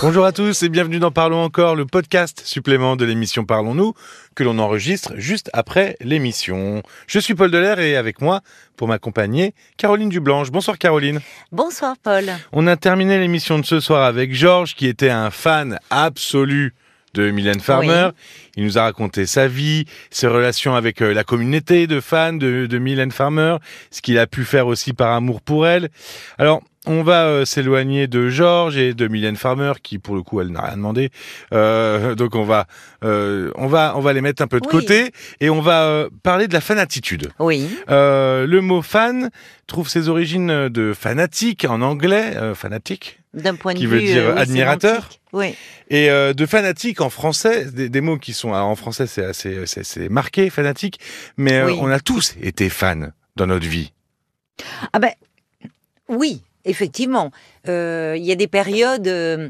Bonjour à tous et bienvenue dans Parlons encore, le podcast supplément de l'émission Parlons-nous, que l'on enregistre juste après l'émission. Je suis Paul Delair et avec moi, pour m'accompagner, Caroline Dublanche. Bonsoir Caroline. Bonsoir Paul. On a terminé l'émission de ce soir avec Georges qui était un fan absolu de Mylène Farmer. Il nous a raconté sa vie, ses relations avec euh, la communauté de fans de, de Mylène Farmer, ce qu'il a pu faire aussi par amour pour elle. Alors, on va euh, s'éloigner de Georges et de Mylène Farmer qui pour le coup elle n'a rien demandé euh, donc on va euh, on va on va les mettre un peu de Oui. côté et on va parler de la fanatitude Oui. Le mot fan trouve ses origines de fanatique en anglais fanatique D'un point de Qui vue veut dire oui, admirateur. Oui. et euh, de fanatique en français, des, des mots qui sont alors en français c'est assez c'est, marqué fanatique, mais euh, on a tous été fans dans notre vie. Ah ben oui, effectivement. Euh, Il y a des périodes. euh,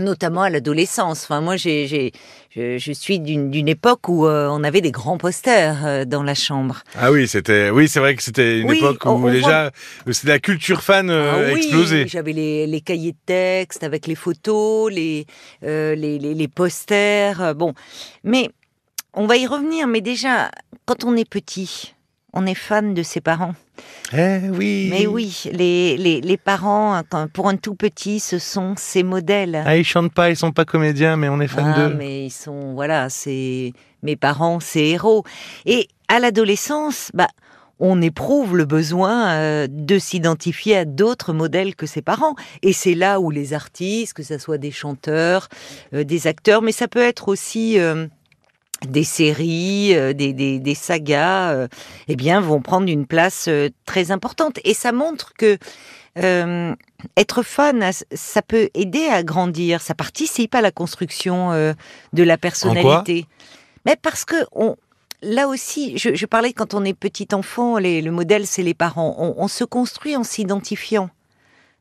Notamment à l'adolescence. Enfin, moi, j'ai, j'ai, je, je suis d'une, d'une époque où euh, on avait des grands posters euh, dans la chambre. Ah oui, c'était oui c'est vrai que c'était une Oui, époque où on- on déjà c'était la culture fan euh, Ah oui, explosée. J'avais les, les cahiers de texte avec les photos, les, les, les, les posters. Bon, mais on va y revenir. Mais déjà, quand on est petit, on est fan de ses parents. Eh oui. Mais oui, les, les, les parents, quand- pour un tout petit, ce sont ses modèles. Ah ils chantent pas, ils sont pas comédiens, mais on est fan Ah, d'eux. mais ils sont, voilà, c'est mes parents, c'est héros. Et à l'adolescence, bah, on éprouve le besoin euh, de s'identifier à d'autres modèles que ses parents. Et c'est là où les artistes, que ce soit des chanteurs, euh, des acteurs, mais ça peut être aussi euh, des séries, euh, des, des, des sagas, euh, eh bien, vont prendre une place euh, très importante. Et ça montre que euh, être fan, ça peut aider à grandir, ça participe à la construction euh, de la personnalité. Mais parce que on, là aussi, je, je parlais quand on est petit enfant, les- le modèle c'est les parents. On, on se construit en s'identifiant.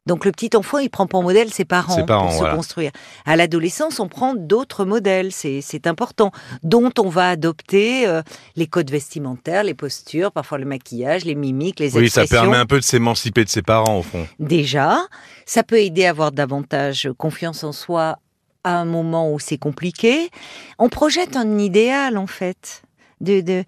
Donc le petit enfant, il prend pour modèle ses parents, Ses parents, pour se construire. À l'adolescence, on prend d'autres modèles, c'est important, dont on va adopter euh, les codes vestimentaires, les postures, parfois le maquillage, les mimiques, les Oui, ça expressions. permet un peu de s'émanciper de ses parents au fond. Déjà, ça peut aider à avoir davantage confiance en soi à un moment où c'est compliqué. On projette un idéal en fait. De,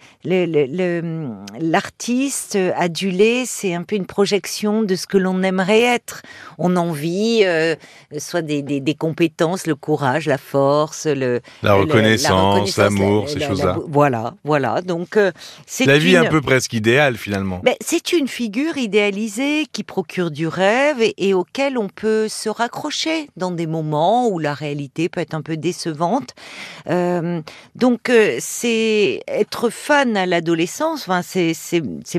l'artiste adulé, c'est un peu une projection de ce que l'on aimerait être. On envie euh, soit des, des, des compétences, le courage, la force, le La reconnaissance, l'amour, la- ces choses-là. voilà, voilà. Donc euh, c'est La vie une... un peu presque idéale finalement. Ben, c'est une figure idéalisée qui procure du rêve et, et auquel on peut se raccrocher dans des moments où la réalité peut être un peu décevante. Euh, donc, euh, c'est être fan à l'adolescence. Enfin, c'est,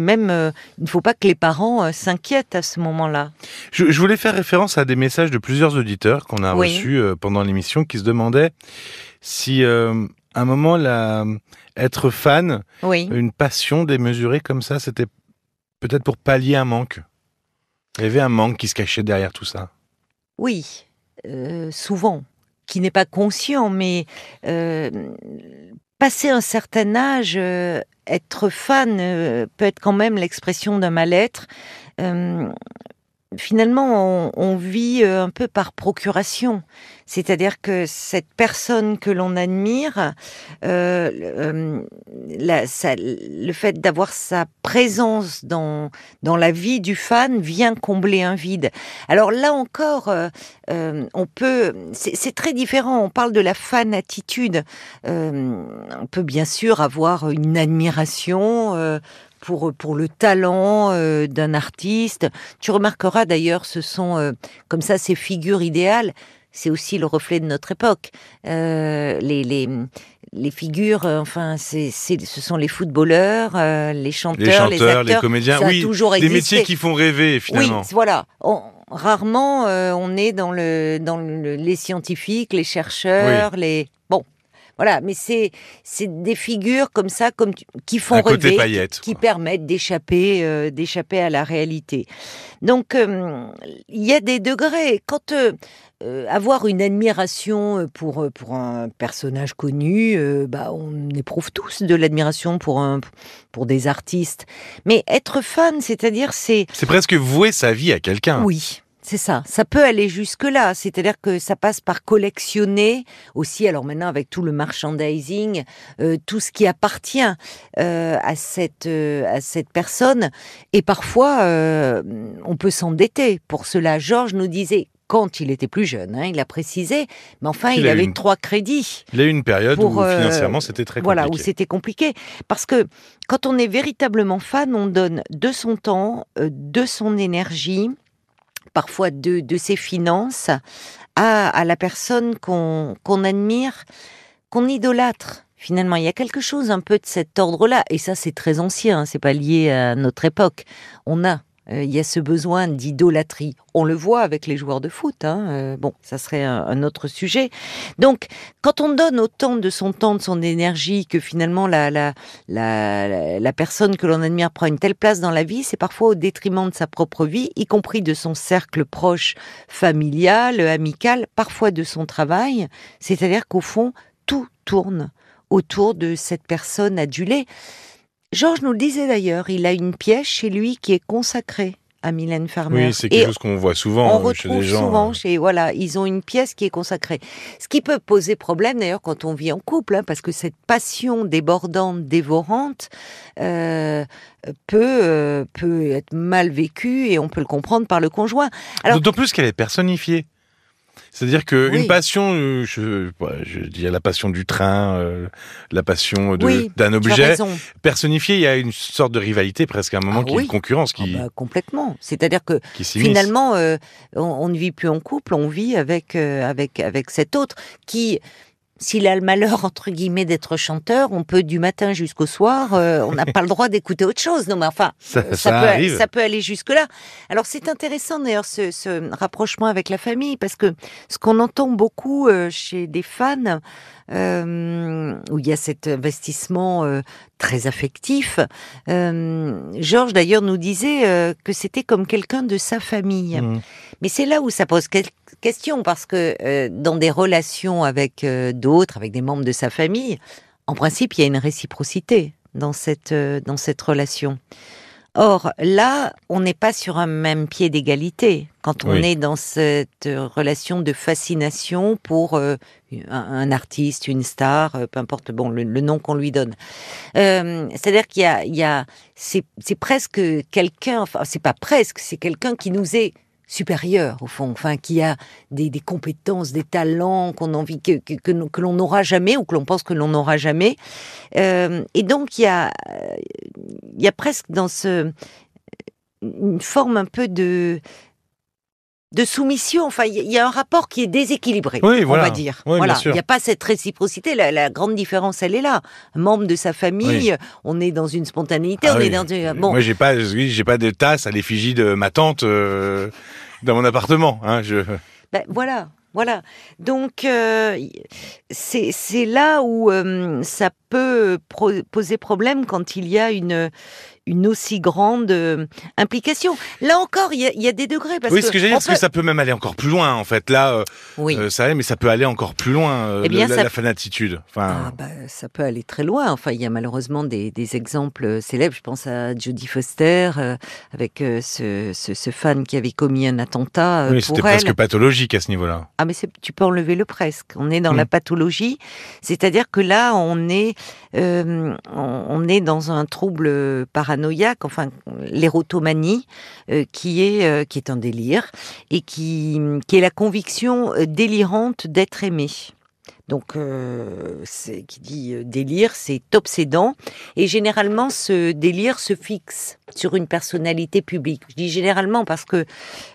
même. euh, il ne faut pas que les parents euh, s'inquiètent à ce moment-là. Je, je voulais faire référence à des messages de plusieurs auditeurs qu'on a Oui. reçus euh, pendant l'émission qui se demandaient si à un moment la, être fan, Oui. une passion démesurée comme ça, c'était peut-être pour pallier un manque. Il y avait un manque qui se cachait derrière tout ça. Oui, euh, souvent, qui n'est pas conscient, mais euh, passer un certain âge, euh, être fan euh, peut être quand même l'expression d'un mal-être. Euh, finalement, on, vit euh, un peu par procuration. C'est-à-dire que cette personne que l'on admire, euh, euh, le fait d'avoir sa présence dans, dans la vie du fan vient combler un vide. Alors là encore, euh, on peut, c'est très différent. On parle de la fan attitude. On peut bien sûr avoir une admiration. Pour, pour le talent euh, d'un artiste. Tu remarqueras d'ailleurs, ce sont euh, comme ça ces figures idéales. C'est aussi le reflet de notre époque. Euh, les, les, les figures, enfin, c'est, c'est, ce sont les footballeurs, les chanteurs, Les chanteurs, les, acteurs. comédiens, ça a oui, toujours des existé. métiers qui font rêver finalement. Oui, voilà. On- rarement on est dans le dans le- les scientifiques, les chercheurs, les bon. Voilà, mais c'est c'est des figures comme ça, comme tu- qui font Un rêver, qui permettent d'échapper euh, d'échapper à la réalité. Donc euh, il y a des degrés. Quand euh, euh, avoir une admiration pour pour un personnage connu, euh, bah on éprouve tous de l'admiration pour un pour des artistes. Mais être fan, c'est-à-dire c'est C'est presque vouer sa vie à quelqu'un. oui, C'est ça, ça peut aller jusque-là, c'est-à-dire que ça passe par collectionner aussi, alors maintenant avec tout le merchandising, euh, tout ce qui appartient euh, à, cette, euh, à cette personne, et parfois on peut s'endetter pour cela. Georges nous disait, quand il était plus jeune, hein, il a précisé, mais enfin il, avait trois crédits. Il a eu une période où financièrement c'était très compliqué. Voilà, où c'était compliqué, parce que quand on est véritablement fan, on donne de son temps, de son énergie, parfois de, ses finances à, à la personne qu'on admire, qu'on idolâtre. Finalement, il y a quelque chose un peu de cet ordre-là, et ça c'est très ancien, hein, c'est pas lié à notre époque. On a il y a ce besoin d'idolâtrie. On le voit avec les joueurs de foot. Hein. Euh, bon, ça serait un, autre sujet. Donc, quand on donne autant de son temps, de son énergie, que finalement la, la, la, la personne que l'on admire prend une telle place dans la vie, c'est parfois au détriment de sa propre vie, y compris de son cercle proche, familial, amical, parfois de son travail. C'est-à-dire qu'au fond, tout tourne autour de cette personne adulée. Georges nous le disait d'ailleurs, il a une pièce chez lui qui est consacrée à Mylène Farmer. Oui, c'est quelque chose qu'on voit souvent on chez des gens. souvent chez voilà, ils ont une pièce qui est consacrée. Ce qui peut poser problème d'ailleurs quand on vit en couple, hein, parce que cette passion débordante, dévorante, euh, peut euh, peut être mal vécue et on peut le comprendre par le conjoint. D'autant plus qu'elle est personnifiée. C'est-à-dire qu'une une passion, euh, je, je dirais la passion du train, euh, la passion d'un objet personnifié, il y a une sorte de rivalité presque à un moment ah qui est une concurrence. Qui... Ah bah, complètement. C'est-à-dire que finalement, euh, on, on, ne vit plus en couple, on vit avec, avec, avec cet autre qui s'il a le malheur entre guillemets d'être chanteur, on peut du matin jusqu'au soir, euh, on n'a pas le droit d'écouter autre chose. Non, mais enfin, ça, peut, ça peut, aller jusque là. Alors c'est intéressant d'ailleurs ce, ce, rapprochement avec la famille parce que ce qu'on entend beaucoup euh, chez des fans, euh, où il y a cet investissement euh, très affectif. Euh, Georges d'ailleurs nous disait euh, que c'était comme quelqu'un de sa famille. Mmh. Mais c'est là où ça pose question parce que euh, dans des relations avec d'autres, avec des membres de sa famille, en principe il y a une réciprocité dans cette dans cette relation. Or, là, on n'est pas sur un même pied d'égalité quand on est dans cette relation de fascination pour euh, un, artiste, une star, euh, peu importe bon le, nom qu'on lui donne. Euh, c'est-à-dire qu'il y a, a c'est presque quelqu'un, enfin c'est pas presque, c'est quelqu'un qui nous est supérieur au fond, enfin qui a des, compétences, des talents qu'on envie que, que, que, l'on n'aura jamais ou que l'on pense que l'on n'aura jamais. Euh, et donc il y a il y a presque dans ce une forme un peu de de soumission. Enfin, il y a un rapport qui est déséquilibré, on va dire. voilà, il n'y a pas cette réciprocité. La, grande différence, elle est là. Un membre de sa famille, on est dans une spontanéité. Ah on est dans bon. Moi, j'ai pas, j'ai pas de tasse à l'effigie de ma tante euh, dans mon appartement. Hein, je. Ben, voilà. Voilà. Donc euh, c'est là où euh, ça peut poser problème quand il y a une une aussi grande euh, implication. Là encore, il y, a des degrés. Parce oui, ce que j'ai dit, parce que ça peut même aller encore plus loin, en fait. Là, euh, oui. Euh, ça mais ça peut aller encore plus loin, eh bien, la, fanatitude. Enfin... Ah, bah, ça peut aller très loin. Enfin, il y a malheureusement des, des exemples célèbres. Je pense à Jodie Foster, avec ce, ce, ce, fan qui avait commis un attentat. oui, c'était presque pathologique à ce niveau-là. Ah, mais tu peux enlever le presque. On est dans la mm. pathologie. C'est-à-dire que là, on est, on est dans un trouble paranoïaque paranoïaque, enfin l'érotomanie, euh, qui est euh, qui est un délire et qui qui est la conviction euh, délirante d'être aimé. Donc, euh, qui dit euh, délire, c'est obsédant. Et généralement, ce délire se fixe sur une personnalité publique. Je dis généralement parce que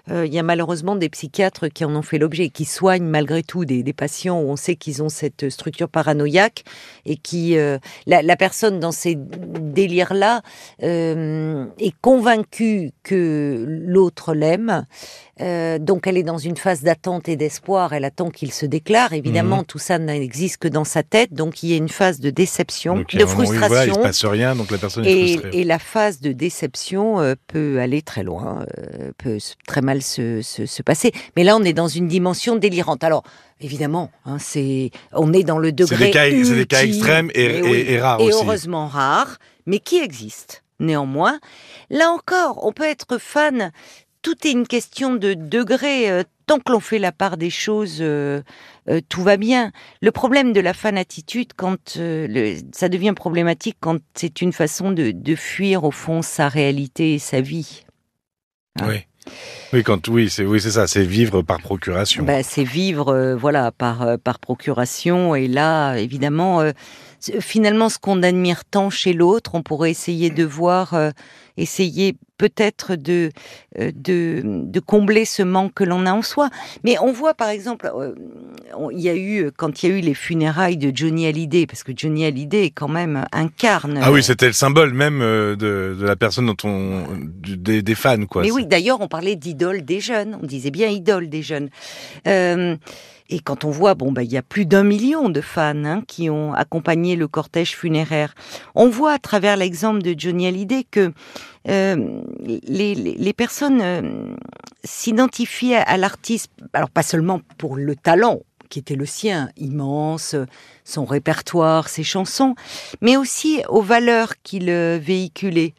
euh, il y a malheureusement des psychiatres qui en ont fait l'objet, qui soignent malgré tout des, des, patients où on sait qu'ils ont cette structure paranoïaque et qui la, la, personne dans ces délires-là est convaincue que l'autre l'aime. donc, elle est dans une phase d'attente et d'espoir. Elle attend qu'il se déclare. Évidemment, mmh. tout ça n'existe que dans sa tête, donc il y a une phase de déception, de frustration. il se passe rien, donc la personne et, est frustrée. Et la phase de déception euh, peut aller très loin, euh, peut très mal se, se, passer. Mais là, on est dans une dimension délirante. Alors, évidemment, hein, c'est, on est dans le degré. C'est des cas, des cas extrêmes et, et, rares et aussi. heureusement rares, mais qui existent. Néanmoins, là encore, on peut être fan tout est une question de degré. Euh, tant que l'on fait la part des choses, euh, euh, tout va bien. Le problème de la fanatitude, quand le, ça devient problématique, quand c'est une façon de, de, fuir au fond sa réalité et sa vie. Hein. Oui. Oui, quand oui, c'est oui, c'est ça, c'est vivre par procuration. Ben, c'est vivre, voilà, par par procuration. Et là, évidemment, finalement, ce qu'on admire tant chez l'autre, on pourrait essayer de voir essayer peut-être de, euh, de, de, combler ce manque que l'on a en soi. Mais on voit par exemple, euh, il y a eu, quand il y a eu les funérailles de Johnny Hallyday, parce que Johnny Hallyday quand même incarne... Ah oui, c'était le symbole même euh, de, de, la personne dont on... des, des fans, quoi. Mais oui, d'ailleurs, on parlait d'idole des jeunes, on disait bien idole des jeunes. Et quand on voit, bon, bah, il y a plus d'un million de fans hein, qui ont accompagné le cortège funéraire, on voit à travers l'exemple de Johnny Hallyday que euh, les, les, personnes euh, s'identifient à, l'artiste, alors pas seulement pour le talent qui était le sien, immense, son répertoire, ses chansons, mais aussi aux valeurs qu'il euh, véhiculait.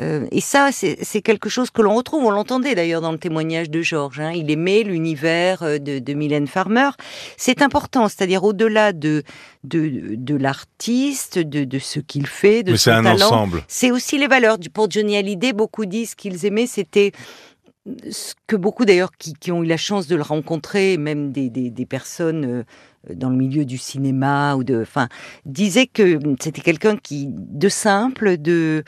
Euh, et ça, c'est quelque chose que l'on retrouve. On l'entendait d'ailleurs dans le témoignage de Georges. Hein. Il aimait l'univers euh, de, de Mylène Farmer. C'est important, c'est-à-dire au-delà de de, de l'artiste, de, de ce qu'il fait, de son talent. C'est aussi les valeurs. Pour Johnny Hallyday, beaucoup disent qu'ils aimaient, c'était ce que beaucoup d'ailleurs qui, qui, ont eu la chance de le rencontrer, même des, des, des personnes euh, dans le milieu du cinéma ou de, enfin, disait que c'était quelqu'un qui de simple, de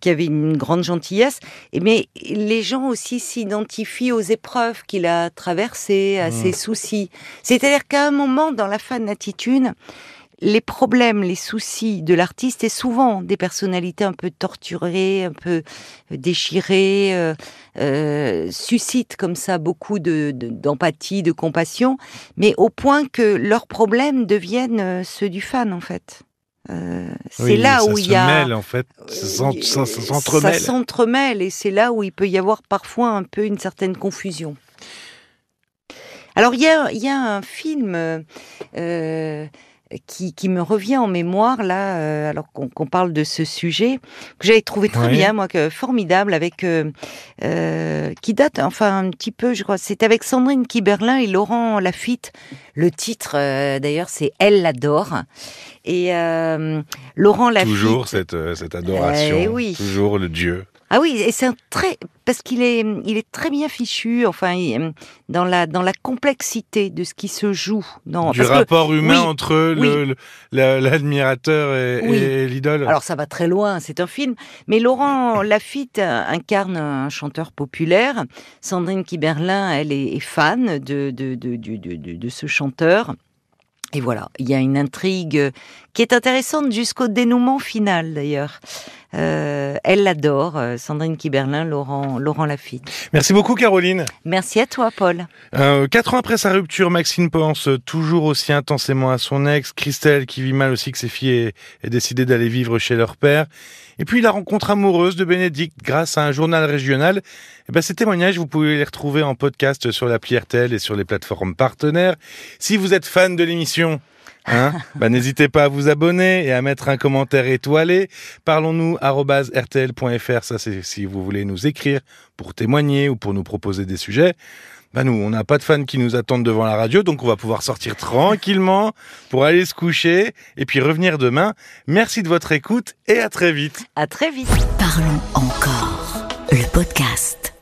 qui avait une grande gentillesse. Et mais les gens aussi s'identifient aux épreuves qu'il a traversées, à mmh. ses soucis. C'est-à-dire qu'à un moment dans la fin de l'attitude, les problèmes, les soucis de l'artiste et souvent des personnalités un peu torturées, un peu euh, déchirées, euh, euh, suscitent comme ça beaucoup de, d'empathie, de, compassion, mais au point que leurs problèmes deviennent ceux du fan en fait. c'est là où il y a mêle, en fait, ça, s'entremêle. Ça s'entremêle et c'est là où il peut y avoir parfois un peu une certaine confusion. Alors il y a, y a un film qui, qui, me revient en mémoire là, euh, alors qu'on parle de ce sujet que j'avais trouvé très bien, moi, que formidable, avec euh, euh, qui date, enfin un petit peu, je crois, c'est avec Sandrine Kiberlin et Laurent Lafitte. Le titre, d'ailleurs, c'est Elle l'adore. Et Laurent Lafitte. Toujours cette, cette adoration. Eh oui. Toujours le Dieu. Ah oui, et c'est un très parce qu'il est il est très bien fichu, enfin dans la dans la complexité de ce qui se joue dans du rapport humain entre l'admirateur et, l'idole. Alors ça va très loin, c'est un film, mais Laurent Lafitte incarne un chanteur populaire. Sandrine Kiberlin, elle est, fan de de, de, de, de ce chanteur. Et voilà, il y a une intrigue qui est intéressante jusqu'au dénouement final d'ailleurs. Euh, elle l'adore, euh, Sandrine Kiberlin, Laurent, Laurent Lafitte. Merci beaucoup Caroline. Merci à toi Paul. Euh, quatre ans après sa rupture, Maxine pense toujours aussi intensément à son ex, Christelle qui vit mal aussi que ses filles aient, décidé d'aller vivre chez leur père. Et puis la rencontre amoureuse de Bénédicte grâce à un journal régional. Et eh ben, ces témoignages, vous pouvez les retrouver en podcast sur l'appli RTL et sur les plateformes partenaires. Si vous êtes fan de l'émission, Hein bah, N'hésitez pas à vous abonner et à mettre un commentaire étoilé. Parlons-nous rtl.fr, ça c'est si vous voulez nous écrire pour témoigner ou pour nous proposer des sujets. Bah nous, on n'a pas de fans qui nous attendent devant la radio, donc on va pouvoir sortir tranquillement pour aller se coucher et puis revenir demain. Merci de votre écoute et à très vite. À très vite. Parlons encore, le podcast.